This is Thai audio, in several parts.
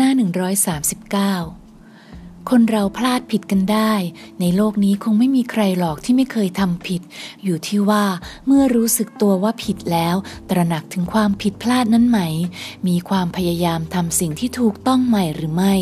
หน้า 139 คนเราพลาดผิดกันได้ ในโลกนี้คงไม่มีใครหรอกที่ไม่เคยทำผิด อยู่ที่ว่าเมื่อรู้สึกตัวว่าผิดแล้ว ตระหนักถึงความผิดพลาดนั้นไหม มีความพยายามทำสิ่งที่ถูกต้องใหม่หรือไม่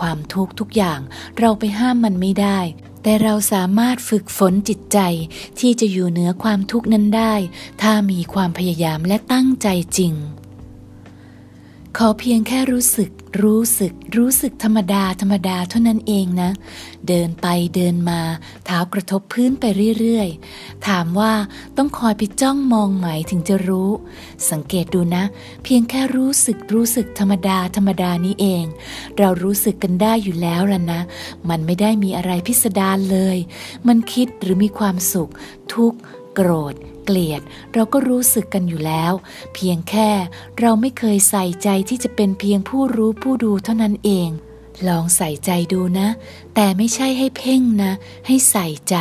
ความทุกข์ทุกอย่างเราไปห้ามมันไม่ได้แต่เราสามารถฝึกฝนจิตใจที่จะอยู่เหนือความทุกข์นั้นได้ ถ้ามีความพยายามและตั้งใจจริง ขอเพียงแค่รู้สึก รู้สึกรู้สึกธรรมดาธรรมดาเท่านั้นเองนะ เดินไปเดินมาเท้ากระทบพื้นไปเรื่อยๆ ถามว่าต้องคอยไปจ้องมองไหมถึงจะรู้ สังเกตดูนะ เพียงแค่รู้สึกรู้สึกธรรมดาธรรมดานี้เอง เรารู้สึกกันได้อยู่แล้วล่ะนะ มันไม่ได้มีอะไรพิสดารเลย มันคิดหรือมีความสุข ทุกข์ โกรธ เกลียด เราก็รู้สึกกันอยู่แล้ว เพียงแค่เราไม่เคยใส่ใจที่จะเป็นเพียงผู้รู้ผู้ดูเท่านั้นเอง ลองใส่ใจดูนะ แต่ไม่ใช่ให้เพ่งนะ ให้ใส่ใจ